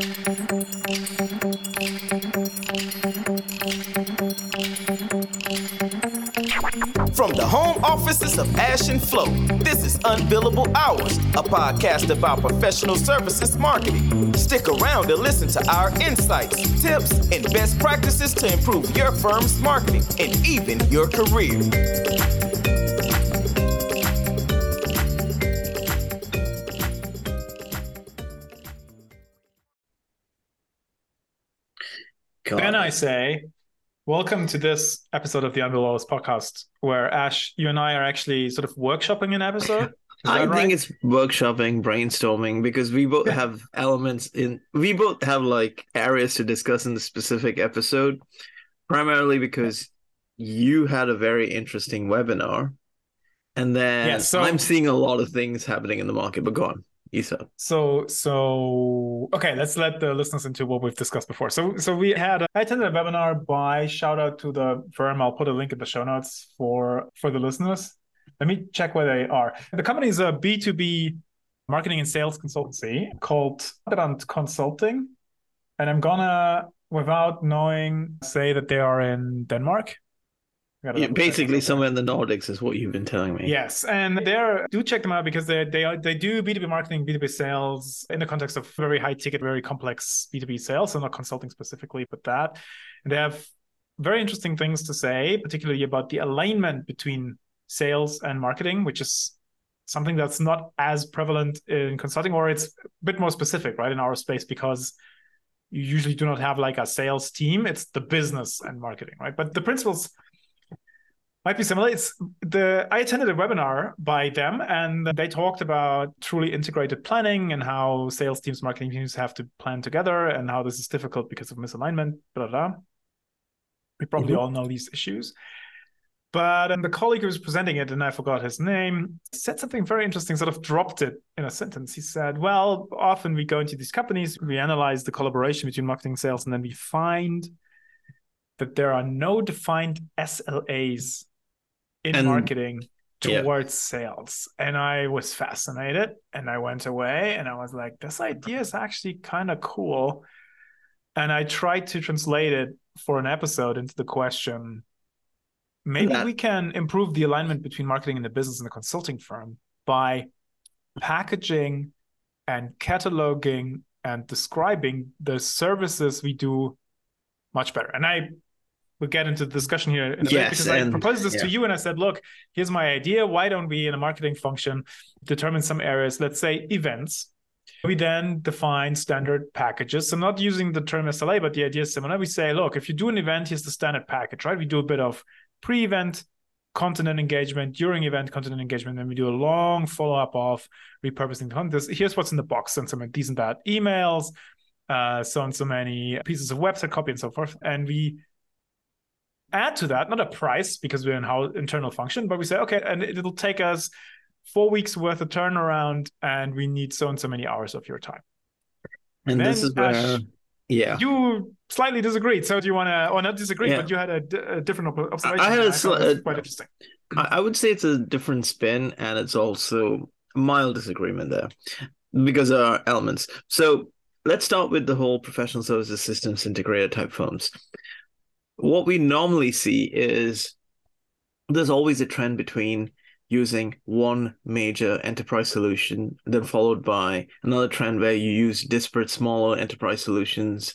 From the home offices of Ash and Flo, this is Unbillable Hours, a podcast about professional services marketing. Stick around to listen to our insights, tips, and best practices to improve your firm's marketing and even your career. I say, welcome to this episode of the Unbillable podcast, where Ash, you and I are actually sort of workshopping an episode. I that think right? it's workshopping, brainstorming because we both have elements in we both have like areas to discuss in the specific episode. Primarily because you had a very interesting webinar. And then Yeah, so- I'm seeing a lot of things happening in the market. But go on, So, so okay, let's let the listeners into what we've discussed before. So, so we had I attended a webinar by shout out to the firm. I'll put a link in the show notes for for the listeners. Let me check where they are. The company is a B two B marketing and sales consultancy called Quadrant Consulting, and I'm gonna, without knowing, say that they are in Denmark. Yeah, basically, somewhere in the Nordics is what you've been telling me. Yes, and they're do check them out because they they are, they do B two B marketing, B two B sales in the context of very high ticket, very complex B two B sales, so not consulting specifically, but that. And they have very interesting things to say, particularly about the alignment between sales and marketing, which is something that's not as prevalent in consulting, or it's a bit more specific, right, in our space because you usually do not have like a sales team; it's the business and marketing, right? But the principles might be similar. It's the I attended a webinar by them and they talked about truly integrated planning and how sales teams, marketing teams have to plan together and how this is difficult because of misalignment, blah blah. We probably Mhm. all know these issues. But um, the colleague who was presenting it, and I forgot his name, said something very interesting, sort of dropped it in a sentence. He said, Well, often we go into these companies, we analyze the collaboration between marketing and sales, and then we find that there are no defined SLAs in And- marketing Yeah. towards sales. And I was fascinated and I went away and I was like, this idea is actually kind of cool. And I tried to translate it for an episode into the question maybe we can improve the alignment between marketing and the business and the consulting firm by packaging and cataloging and describing the services we do much better. And I will get into the discussion here in a bit Yes, because I proposed this to you and I said, look, here's my idea. Why don't we, in a marketing function, determine some areas, let's say events. We then define standard packages. So not using the term SLA, but the idea is similar. We say, look, if you do an event, here's the standard package, right? We do a bit of pre-event content and engagement, during event content and engagement, then we do a long follow-up of repurposing the content. Here's what's in the box, and some these and that emails, uh, so and so many pieces of website copy and so forth. And we add to that, not a price because we're in how internal function, but we say, okay, and it'll take us four weeks worth of turnaround, and we need so and so many hours of your time. And this is where, Ash, yeah. You slightly disagreed, so do you want to, or not disagree, Yeah. but you had a, d- a different observation. had a and thought it uh, quite interesting. I, I would say it's a different spin, and it's also a mild disagreement there because there are elements. So let's start with the whole professional services systems integrator type firms. What we normally see is there's always a trend between using one major enterprise solution, then followed by another trend where you use disparate smaller enterprise solutions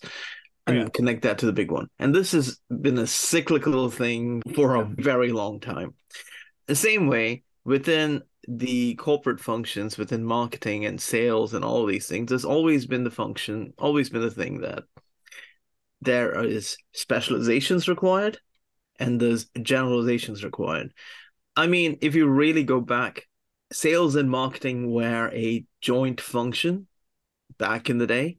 and Yeah. connect that to the big one. And this has been a cyclical thing for a very long time. The same way within the corporate functions, within marketing and sales and all these things, there's always been the function, always been the thing that there is specializations required and there's generalizations required. I mean, if you really go back, sales and marketing were a joint function back in the day.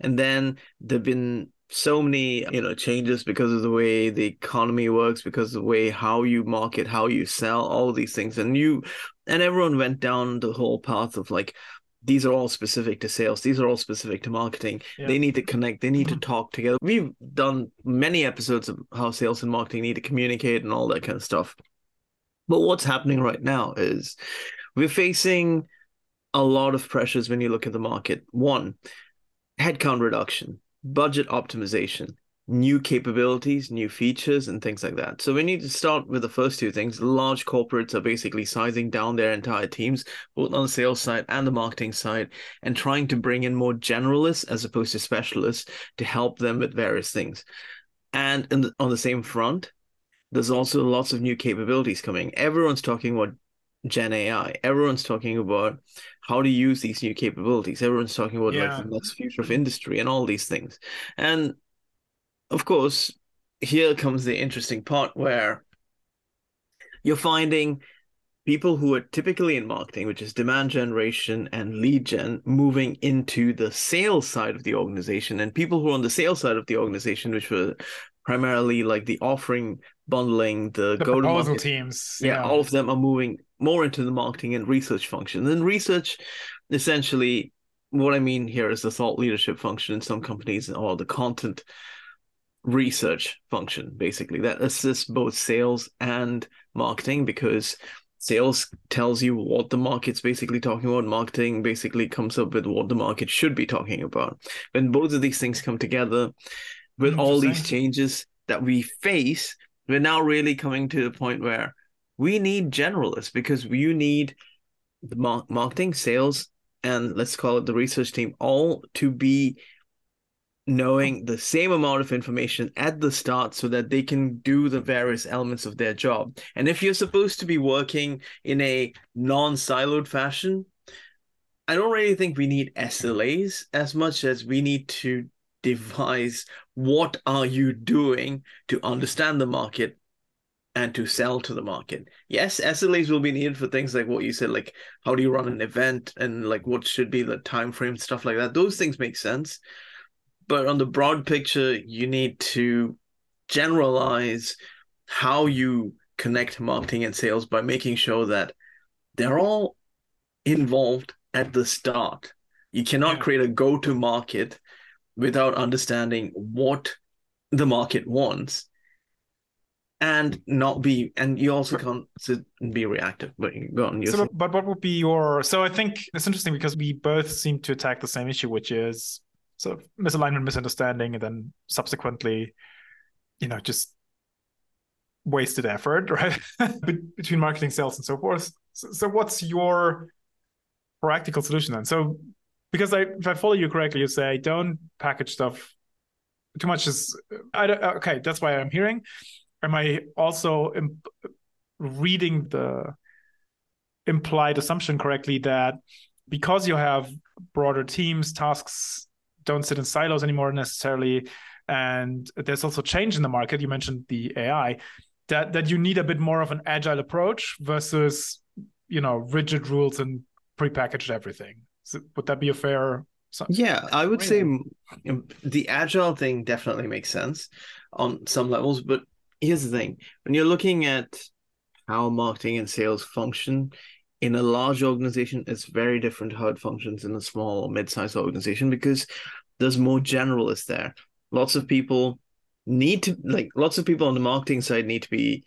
And then there've been so many, you know, changes because of the way the economy works, because of the way how you market, how you sell, all these things. And you and everyone went down the whole path of like, these are all specific to sales, these are all specific to marketing. Yeah. They need to connect, they need to mm-hmm. talk together. We've done many episodes of how sales and marketing need to communicate and all that kind of stuff. But what's happening right now is we're facing a lot of pressures when you look at the market. One, headcount reduction, budget optimization, new capabilities, new features, and things like that. So we need to start with the first two things. Large corporates are basically sizing down their entire teams, both on the sales side and the marketing side, and trying to bring in more generalists as opposed to specialists to help them with various things. And the, on the same front, there's also lots of new capabilities coming. Everyone's talking about Gen AI. Everyone's talking about how to use these new capabilities. Everyone's talking about yeah. like the next future of industry and all these things. And of course, here comes the interesting part where you're finding people who are typically in marketing, which is demand generation and lead gen, moving into the sales side of the organization, and people who are on the sales side of the organization, which were primarily like the offering, bundling, the, the go to market teams. Yeah, yeah, all of them are moving more into the marketing and research function. And research, essentially, what I mean here is the thought leadership function in some companies or the content research function, basically, that assists both sales and marketing because sales tells you what the market's basically talking about. Marketing basically comes up with what the market should be talking about. When both of these things come together with mm, all these changes that we face, we're now really coming to the point where we need generalists because you need the marketing, sales, and let's call it the research team all to be knowing the same amount of information at the start so that they can do the various elements of their job. And if you're supposed to be working in a non siloed fashion, I don't really think we need SLAs as much as we need to devise what are you doing to understand the market and to sell to the market. Yes, SLAs will be needed for things like what you said, like how do you run an event and like what should be the time frame, stuff like that. Those things make sense but on the broad picture, you need to generalize how you connect marketing and sales by making sure that they're all involved at the start. You cannot create a go to market without understanding what the market wants and not be and you also can't be reactive but go on so, but what would be your so i think it's interesting because we both seem to attack the same issue which is sort of misalignment, misunderstanding, and then subsequently, you know, just wasted effort, right? Between marketing, sales, and so forth. So, so, what's your practical solution then? So, because I, if I follow you correctly, you say don't package stuff too much. Is I don't, uh, okay? That's why I'm hearing. Am I also imp- reading the implied assumption correctly that because you have broader teams, tasks don't sit in silos anymore necessarily. And there's also change in the market. You mentioned the AI that that you need a bit more of an agile approach versus you know rigid rules and prepackaged everything. So would that be a fair? Yeah, I would say the agile thing definitely makes sense on some levels. But here's the thing: when you're looking at how marketing and sales function in a large organization, it's very different how it functions in a small or mid-sized organization because there's more generalists there. Lots of people need to like lots of people on the marketing side need to be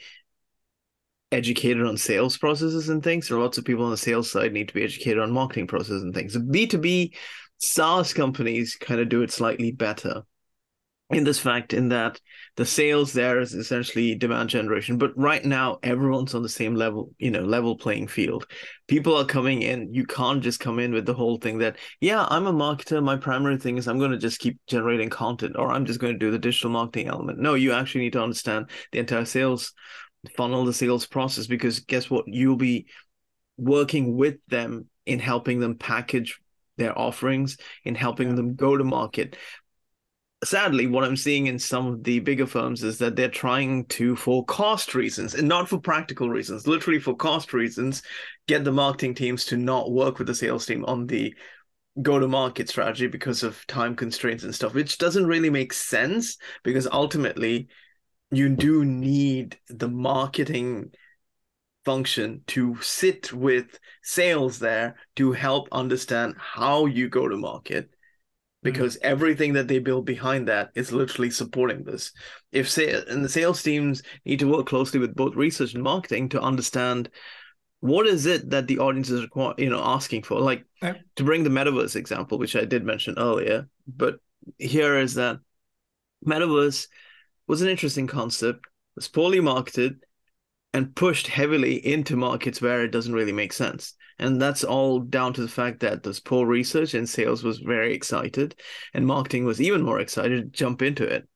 educated on sales processes and things, or lots of people on the sales side need to be educated on marketing processes and things. B2B SaaS companies kind of do it slightly better in this fact in that the sales there is essentially demand generation. But right now everyone's on the same level you know level playing field. People are coming in. You can't just come in with the whole thing that yeah i'm a marketer. My primary thing is i'm going to just keep generating content or i'm just going to do the digital marketing element. No you actually need to understand the entire sales funnel the sales process because guess what? You'll be working with them in helping them package their offerings in helping them go to market sadly, what I'm seeing in some of the bigger firms is that they're trying to, for cost reasons and not for practical reasons, literally for cost reasons, get the marketing teams to not work with the sales team on the go to market strategy because of time constraints and stuff, which doesn't really make sense because ultimately you do need the marketing function to sit with sales there to help understand how you go to market because mm. everything that they build behind that is literally supporting this. If say and the sales teams need to work closely with both research and marketing to understand what is it that the audience is require, you know asking for like to bring the metaverse example which i did mention earlier but here is that metaverse was an interesting concept was poorly marketed and pushed heavily into markets where it doesn't really make sense and that's all down to the fact that there's poor research and sales was very excited and marketing was even more excited to jump into it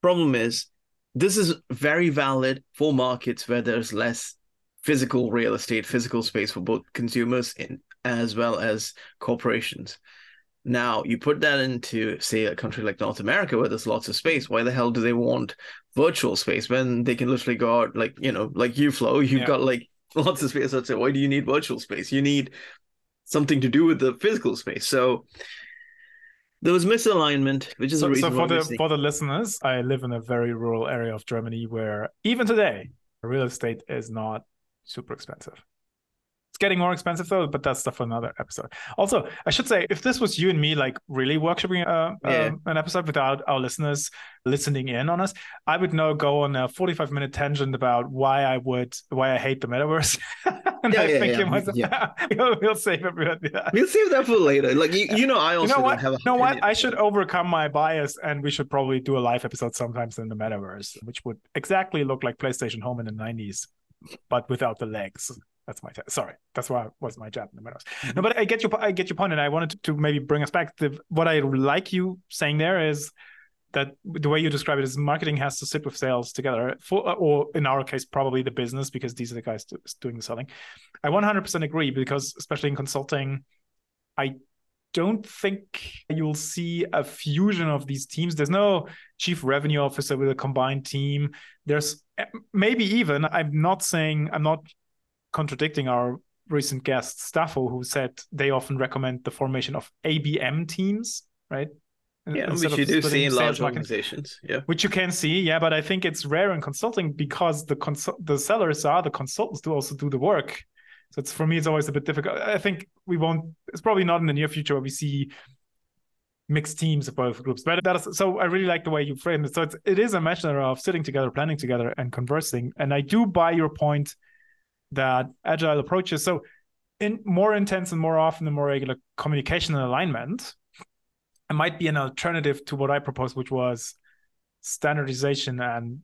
problem is this is very valid for markets where there's less physical real estate, physical space for both consumers in, as well as corporations. Now, you put that into, say, a country like North America where there's lots of space. Why the hell do they want virtual space when they can literally go out, like, you know, like you, Flo, you've Yeah. got like lots of space. I'd say, why do you need virtual space? You need something to do with the physical space. So there was misalignment, which is So, so for the for the listeners, I live in a very rural area of Germany where even today, real estate is not super expensive. It's getting more expensive though, but that's stuff for another episode. Also, I should say, if this was you and me, like really workshopping uh, Yeah. um, an episode without our listeners listening in on us, I would now go on a forty-five minute tangent about why I would, why I hate the metaverse. and Yeah, I yeah, think yeah, yeah. we'll, save everyone. Yeah. We'll save that for later. Like you, you know, I also You know what? have a You know what? I should overcome my bias, and we should probably do a live episode sometimes in the metaverse, which would exactly look like PlayStation Home in the '90s, but without the legs. That's my t- sorry. That's why was my jab in the metaverse. No, mm-hmm. but I get your I get your point, and I wanted to, to maybe bring us back. The, what I like you saying there is that the way you describe it is marketing has to sit with sales together, for, or in our case, probably the business because these are the guys doing the selling. I 100% agree because especially in consulting, I don't think you'll see a fusion of these teams. There's no chief revenue officer with a combined team. There's maybe even, I'm not saying, I'm not contradicting our recent guest, Staffo, who said they often recommend the formation of ABM teams, right? yeah, Instead which you do see in large marketing organizations. Yeah. which you can see yeah but i think it's rare in consulting because the consul- the sellers are the consultants to also do the work so it's for me it's always a bit difficult. I think we won't it's probably not in the near future where we see mixed teams of both groups but that is so i really like the way you frame it. So it's, it is a matter of sitting together planning together and conversing. And i do buy your point that agile approaches so in more intense and more often and more regular communication and alignment it might be an alternative to what I proposed, which was standardization and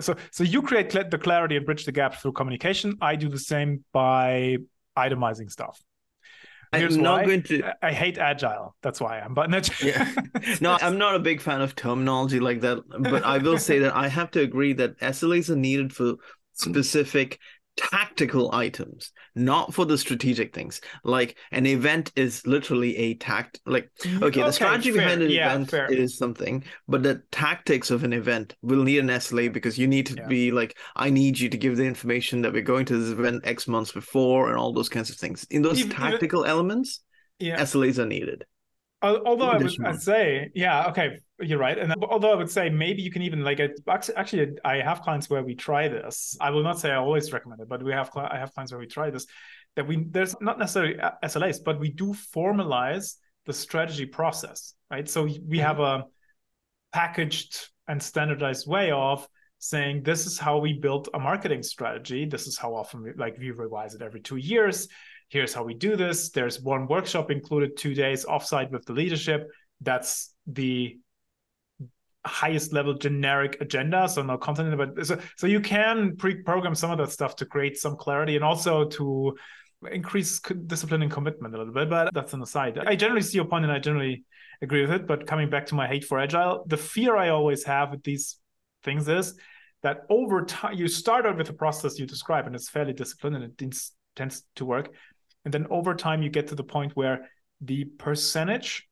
so so you create cl- the clarity and bridge the gap through communication. I do the same by itemizing stuff. Here's I'm not why. going to. I- I hate agile. That's why I'm. But Yeah. No, I'm not a big fan of terminology like that, but I will say that I have to agree that SLAs are needed for mm. specific tactical items, not for the strategic things. Like an event is literally a tact. Like mm, okay, the strategy fair. behind an yeah, event fair. is something, but the tactics of an event will need an SLA because you need to Yeah. be like, I need you to give the information that we're going to this event X months before, and all those kinds of things. In those Even- even- tactical elements, yeah. SLAs are needed. Al- Although I would. I'd say, yeah, okay, you're right. And although I would say maybe you can even like it. Actually, actually, I have clients where we try this. I will not say I always recommend it, but we have I have clients where we try this. That we there's not necessarily uh, SLAs, but we do formalize the strategy process, right? So we mm-hmm. have a packaged and standardized way of saying this is how we built a marketing strategy. This is how often we like we revise it every two years here's how we do this. There's one workshop included, two days offsite with the leadership. That's the highest level generic agenda. So no content, but so, so you can pre-program some of that stuff to create some clarity and also to increase discipline and commitment a little bit. But that's an aside. I generally see your point and I generally agree with it. But coming back to my hate for agile, the fear I always have with these things is that over time you start out with a process you describe and it's fairly disciplined and it tends to work and then over time you get to the point where the percentage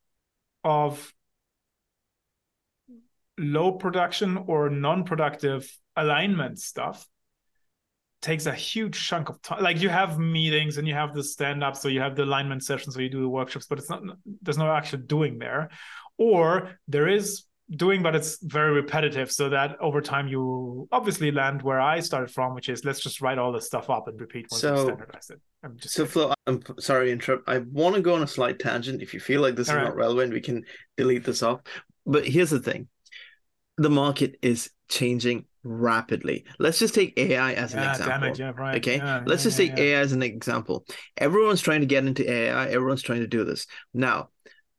of low production or non-productive alignment stuff takes a huge chunk of time. Like you have meetings and you have the stand-up so you have the alignment sessions so you do the workshops but it's not there's no actual doing there. Or there is doing but it's very repetitive so that over time you obviously land where i started from which is let's just write all this stuff up and repeat once So- we standardize it i'm just So, kidding. Flo, I'm sorry interrupt. I want to go on a slight tangent. If you feel like this All is right. not relevant, we can delete this off. But here's the thing the market is changing rapidly. Let's just take AI as an example. damn it, yeah, right. Okay, Yeah, let's yeah, just yeah, take yeah. AI as an example. Everyone's trying to get into AI, everyone's trying to do this. Now,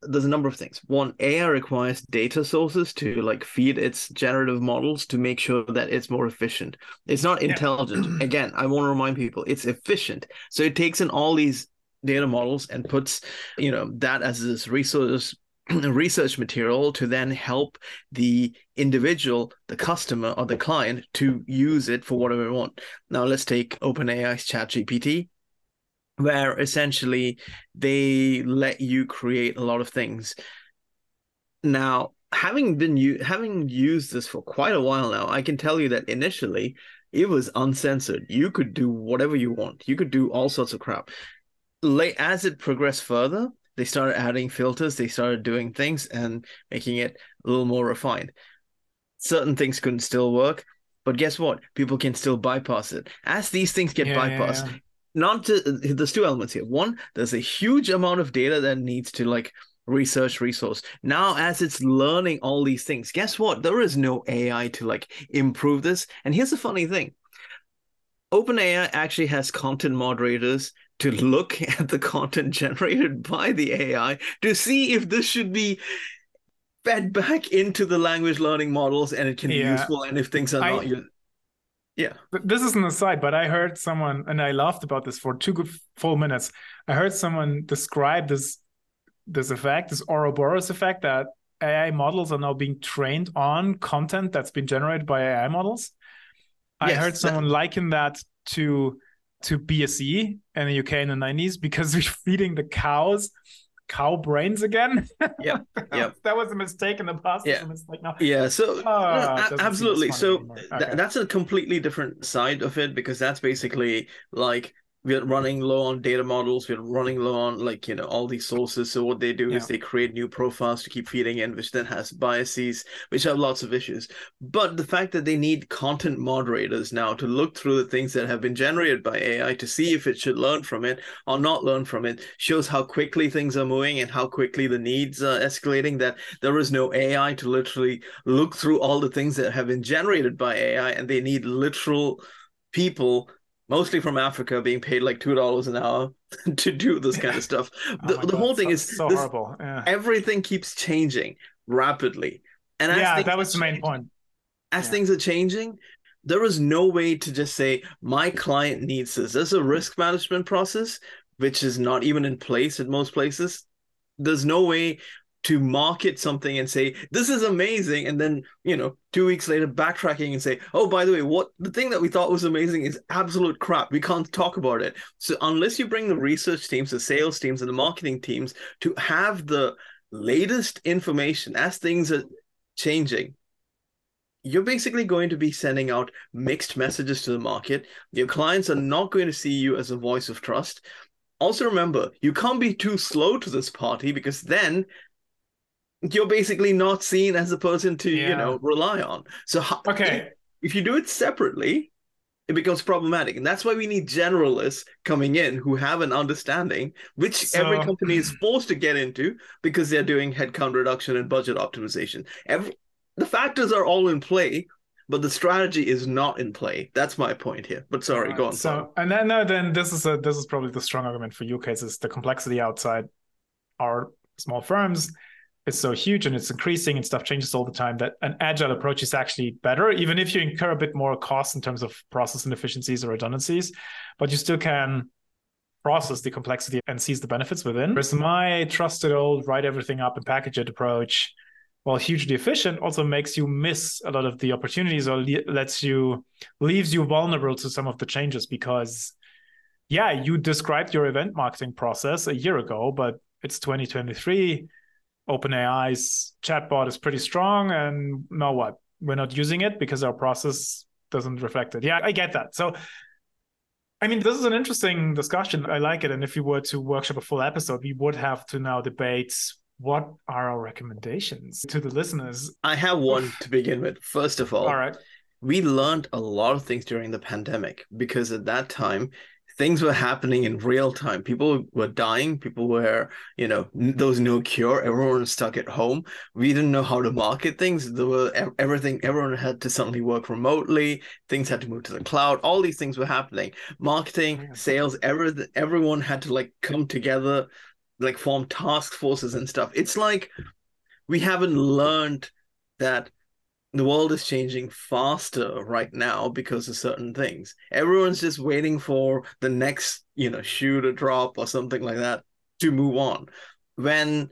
there's a number of things. One, AI requires data sources to like feed its generative models to make sure that it's more efficient. It's not Yeah. intelligent. Again, I want to remind people it's efficient. So it takes in all these data models and puts, you know, that as this resource research material to then help the individual, the customer or the client to use it for whatever they want. Now let's take OpenAI's ChatGPT, where essentially they let you create a lot of things. Now, having been you having used this for quite a while now, I can tell you that initially it was uncensored. You could do whatever you want. You could do all sorts of crap. Late as it progressed further, they started adding filters, they started doing things and making it a little more refined. Certain things couldn't still work, but guess what? People can still bypass it. As these things get Yeah, yeah, bypassed, yeah. Not to there's two elements here. One, there's a huge amount of data that needs to like research resource. Now, as it's learning all these things, guess what? There is no AI to like improve this. And here's the funny thing. OpenAI actually has content moderators to look at the content generated by the AI to see if this should be fed back into the language learning models and it can be useful and if things are I- not used. Yeah. This is an aside, but I heard someone, and I laughed about this for two good full minutes. I heard someone describe this this effect, this Ouroboros effect, that AI models are now being trained on content that's been generated by AI models. I Yes, heard that- someone liken that to to BSE in the UK in the 90s because we're feeding the cows cow brains again. Yeah, yep. that was a mistake in the past. Yeah. It's a mistake now. Yeah, so ah, it a- doesn't seem as absolutely. So anymore. th- that's a completely different side of it because that's basically like we're running low on data models, we're running low on like you know all these sources. So what they do is they create new profiles to keep feeding in, which then has biases, which have lots of issues. But the fact that they need content moderators now to look through the things that have been generated by AI to see if it should learn from it or not learn from it shows how quickly things are moving and how quickly the needs are escalating. That there is no AI to literally look through all the things that have been generated by AI, and they need literal people, mostly from Africa, being paid like two dollars an hour to do this kind of stuff. Oh the my the God, whole thing so, is so this, horrible. Yeah. everything keeps changing rapidly, and yeah, that was the main changing- point. As Yeah. things are changing, there is no way to just say my client needs this. There's a risk management process which is not even in place at most places. There's no way to market something and say this is amazing and then you know two weeks later backtracking and say oh by the way what the thing that we thought was amazing is absolute crap. We can't talk about it. So unless you bring the research teams the sales teams and the marketing teams to have the latest information as things are changing you're basically going to be sending out mixed messages to the market. Your clients are not going to see you as a voice of trust. Also remember you can't be too slow to this party because then you're basically not seen as a person to you know rely on. So Okay. if you do it separately it becomes problematic. And that's why we need generalists coming in who have an understanding which every company is forced to get into because they're doing headcount reduction and budget optimization. Every, the factors are all in play but the strategy is not in play. That's my point here. But sorry go on. So, and then no, then this is a this is probably the strong argument for you cases. The complexity outside our small firms is so huge and it's increasing and stuff changes all the time that an agile approach is actually better, even if you incur a bit more cost in terms of process inefficiencies or redundancies, but you still can process the complexity and seize the benefits within. Whereas my trusted old write everything up and package it approach, while hugely efficient, also makes you miss a lot of the opportunities or le- lets you leaves you vulnerable to some of the changes because yeah, you described your event marketing process a year ago, but it's 2023. OpenAI's chatbot is pretty strong, and now what? We're not using it because our process doesn't reflect it. Yeah, I get that. So, I mean, this is an interesting discussion. I like it. And if we were to workshop a full episode, we would have to now debate what are our recommendations to the listeners. i have one to begin with first of all All right. we learned a lot of things during the pandemic because at that time things were happening in real time. People were dying. People were, you know, there was no cure. Everyone was stuck at home. We didn't know how to market things. There were everything. Everyone had to suddenly work remotely. Things had to move to the cloud. All these things were happening. Marketing, sales, everything. Everyone had to like come together, like form task forces and stuff. It's like we haven't learned that the world is changing faster right now because of certain things. Everyone's just waiting for the next, you know, shoe to drop or something like that to move on. When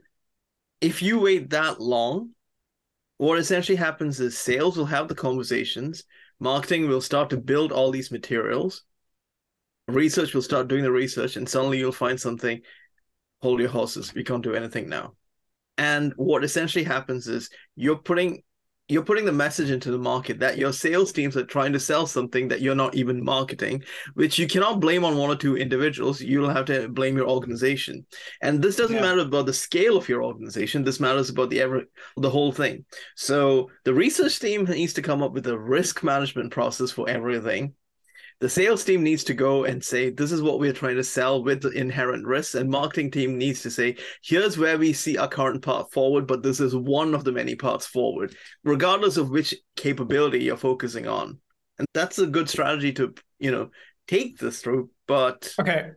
if you wait that long, what essentially happens is sales will have the conversations, marketing will start to build all these materials, research will start doing the research, and suddenly you'll find something. Hold your horses. We can't do anything now. And what essentially happens is you're putting you're putting the message into the market that your sales teams are trying to sell something that you're not even marketing, which you cannot blame on one or two individuals. You'll have to blame your organization. And this doesn't yeah. matter about the scale of your organization. This matters about the ever the whole thing. So the research team needs to come up with a risk management process for everything the sales team needs to go and say this is what we're trying to sell with the inherent risks and marketing team needs to say here's where we see our current path forward but this is one of the many paths forward regardless of which capability you're focusing on. And that's a good strategy to you know take this through but okay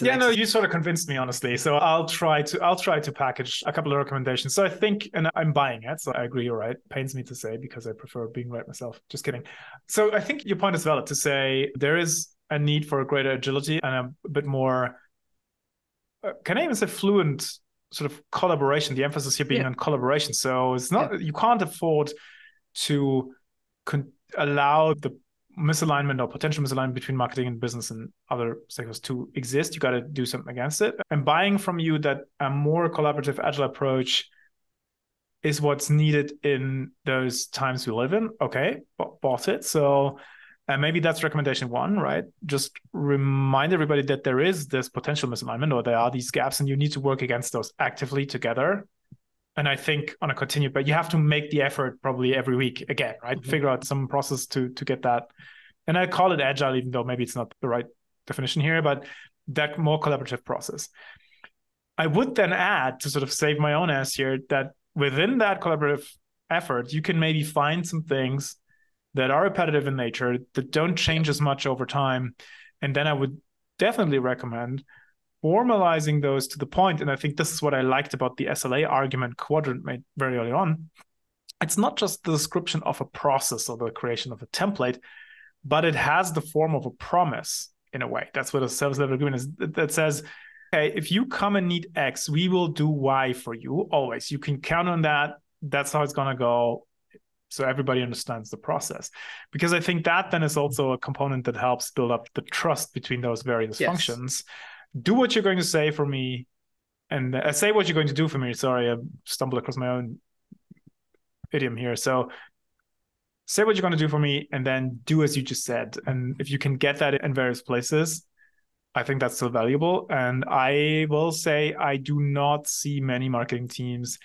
yeah no you sort of convinced me honestly. So i'll try to i'll try to package a couple of recommendations. So i think and i'm buying it so i agree you're right. Pains me to say because i prefer being right myself. Just kidding. So i think your point is valid to say there is a need for a greater agility and a bit more uh, can i even say fluent sort of collaboration? The emphasis here being yeah. on collaboration. So it's not yeah. you can't afford to con- allow the misalignment or potential misalignment between marketing and business and other sectors to exist, you got to do something against it. And buying from you that a more collaborative, agile approach is what's needed in those times we live in. Okay, bought it. So and maybe that's recommendation one, right? Just remind everybody that there is this potential misalignment or there are these gaps and you need to work against those actively together and I think on a continued, but you have to make the effort probably every week again, right? Mm-hmm. Figure out some process to to get that. And I call it agile, even though maybe it's not the right definition here, but that more collaborative process. I would then add to sort of save my own ass here that within that collaborative effort, you can maybe find some things that are repetitive in nature that don't change as much over time. And then I would definitely recommend formalizing those to the point, and I think this is what I liked about the SLA argument Quadrant made very early on. It's not just the description of a process or the creation of a template, but it has the form of a promise in a way. That's what a service level agreement is that says, okay, if you come and need X, we will do Y for you always. You can count on that. That's how it's going to go. So everybody understands the process. Because I think that then is also a component that helps build up the trust between those various yes. functions do what you're going to say for me and uh, say what you're going to do for me. Sorry i stumbled across my own idiom here. So say what you're going to do for me and then do as you just said. And if you can get that in various places i think that's still valuable. And i will say i do not see many marketing teams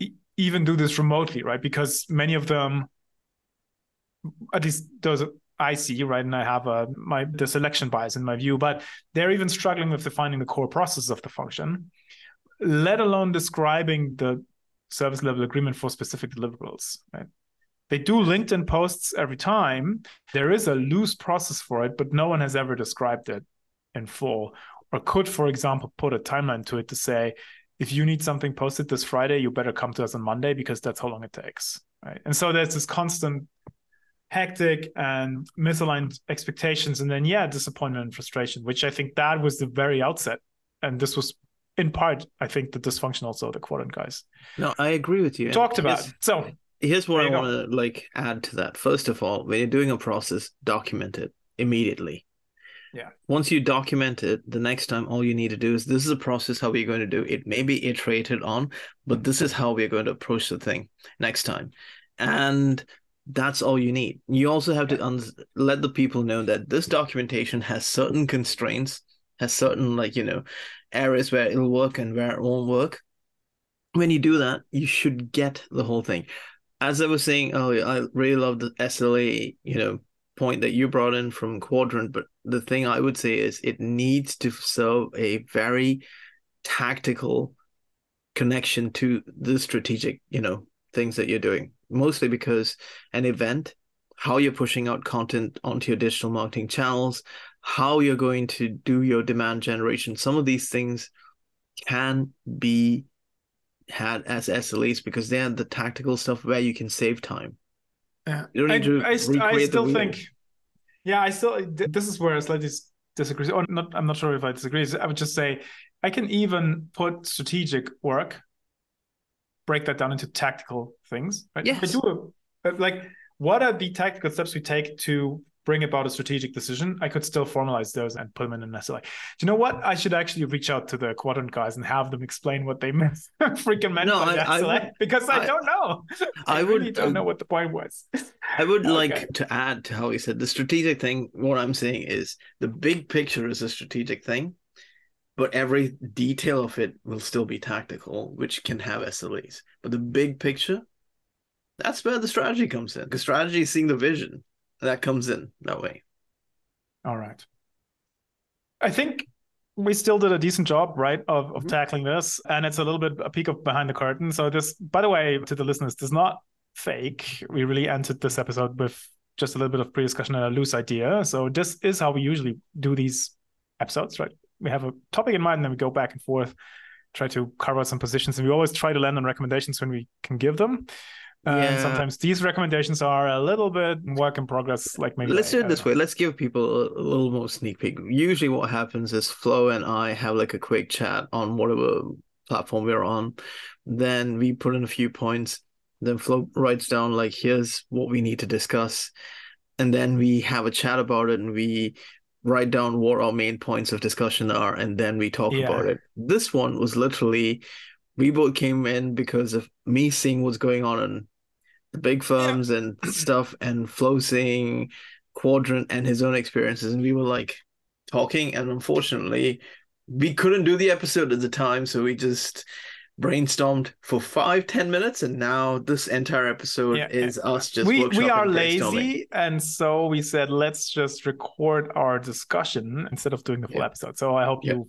e- even do this remotely right? Because many of them at least those I see, right? And I have a my the selection bias in my view, but they're even struggling with defining the core process of the function, let alone describing the service level agreement for specific deliverables. Right? They do LinkedIn posts every time. There is a loose process for it, but no one has ever described it in full. Or could, for example, put a timeline to it to say, if you need something posted this Friday, you better come to us on Monday because that's how long it takes. Right. And so there's this constant hectic and misaligned expectations and then yeah disappointment and frustration which i think that was the very outset. And this was in part i think the dysfunction also of the quadrant guys. No i agree with you. Talked about so here's what i want to like add to that. First of all when you're doing a process document it immediately. Yeah. Once you document it the next time all you need to do is this is a process how we're going to do it. May be iterated on but this is how we're going to approach the thing next time. And that's all you need. You also have to un- let the people know that this documentation has certain constraints, has certain like you know areas where it'll work and where it won't work. When you do that, you should get the whole thing. As I was saying, oh, I really love the SLA, you know, point that you brought in from Quadrant, but the thing I would say is it needs to serve a very tactical connection to the strategic, you know, things that you're doing. Mostly because an event, how you're pushing out content onto your digital marketing channels, how you're going to do your demand generation, some of these things can be had as SLAs because they're the tactical stuff where you can save time. Yeah. You don't need I, to I, I still think, yeah, I still, this is where I slightly disagree. Or not, I'm not sure if I disagree. I would just say I can even put strategic work, break that down into tactical things. Right? Yes. Do a, uh, like, what are the tactical steps we take to bring about a strategic decision, I could still formalize those and put them in an SLA. Do you know what? I should actually reach out to the quadrant guys and have them explain what they meant, freaking meant no, by I, SLA I would, because I, I, don't know. I, I really don't um, know what the point was. I would okay. like to add to how he said the strategic thing. What I'm saying is the big picture is a strategic thing, but every detail of it will still be tactical, which can have SLAs. But the big picture, that's where the strategy comes in. Because strategy is seeing the vision that comes in that way. All right. I think we still did a decent job, right, of, of mm-hmm. tackling this. And it's a little bit a peek of behind the curtain. So this, by the way, to the listeners, does not fake. We really entered this episode with just a little bit of pre-discussion and a loose idea. So this is how we usually do these episodes, right? We have a topic in mind, and then we go back and forth, try to carve out some positions, and we always try to land on recommendations when we can give them. Uh, yeah. Sometimes these recommendations are a little bit work in progress. Like maybe let's do it this know. way. Let's give people a, a, little more sneak peek. Usually, what happens is Flo and I have like a quick chat on whatever platform we're on. Then we put in a few points. Then Flo writes down like, "Here's what we need to discuss," and then we have a chat about it, and we write down what our main points of discussion are, and then we talk yeah. about it. This one was literally we both came in because of me seeing what's going on in the big firms yeah. and stuff and Flo seeing Quadrant and his own experiences. And we were like talking, and unfortunately, we couldn't do the episode at the time. So we just brainstormed for five ten minutes and now this entire episode yeah, is us just we, we are lazy and so we said let's just record our discussion instead of doing the full yeah. episode so i hope you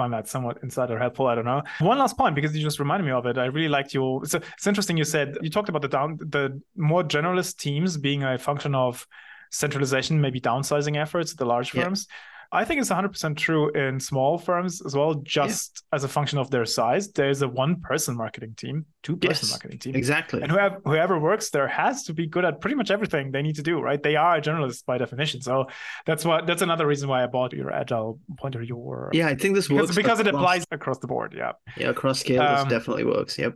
find that somewhat insider helpful. I don't know. One last point, because you just reminded me of it. I really liked your. So it's interesting. You said you talked about the down the more generalist teams being a function of centralization, maybe downsizing efforts, at the large firms. Yeah. I think it's 100% true in small firms as well, just yeah. as a function of their size. There's a one person marketing team, two person yes, marketing team. Exactly. And whoever, whoever works there has to be good at pretty much everything they need to do, right? They are a journalist by definition. So that's what that's another reason why I bought your agile pointer. Your yeah, I think this because, works because it applies across the board. Yeah. Yeah, across scale, um, this definitely works. Yep.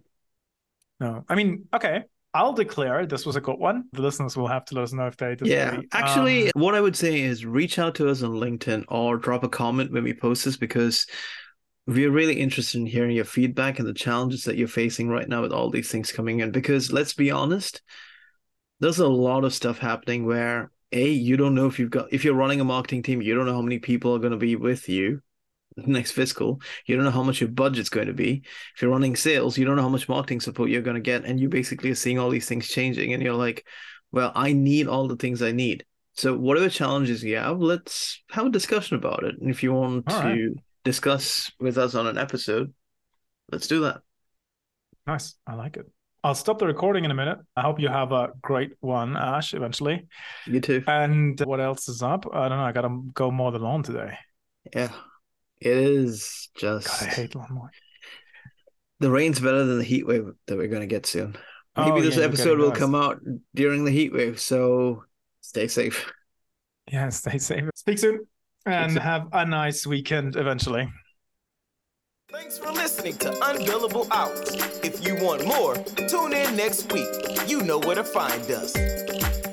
No, I mean, okay. I'll declare this was a good one. The listeners will have to let us know if they disagree. Yeah, actually, um, what I would say is reach out to us on LinkedIn or drop a comment when we post this because we're really interested in hearing your feedback and the challenges that you're facing right now with all these things coming in. Because let's be honest, there's a lot of stuff happening where a you don't know if you've got if you're running a marketing team, you don't know how many people are going to be with you next fiscal. You don't know how much your budget's going to be. If you're running sales, you don't know how much marketing support you're going to get. And you basically are seeing all these things changing. And you're like, well, I need all the things I need. So whatever challenges you have, let's have a discussion about it. And if you want all to right. discuss with us on an episode, let's do that. Nice. I like it. I'll stop the recording in a minute. I hope you have a great one, Ash, eventually. You too. And what else is up? I don't know. I got to go mow the lawn today. Yeah. It is just. God, I hate lawnmowing. The rain's better than the heat wave that we're going to get soon. Maybe oh, this yeah, episode will come out during the heat wave, so stay safe. Yeah, stay safe. Speak soon and Speak soon. have a nice weekend eventually. Thanks for listening to Unbillable Hours. If you want more, tune in next week. You know where to find us.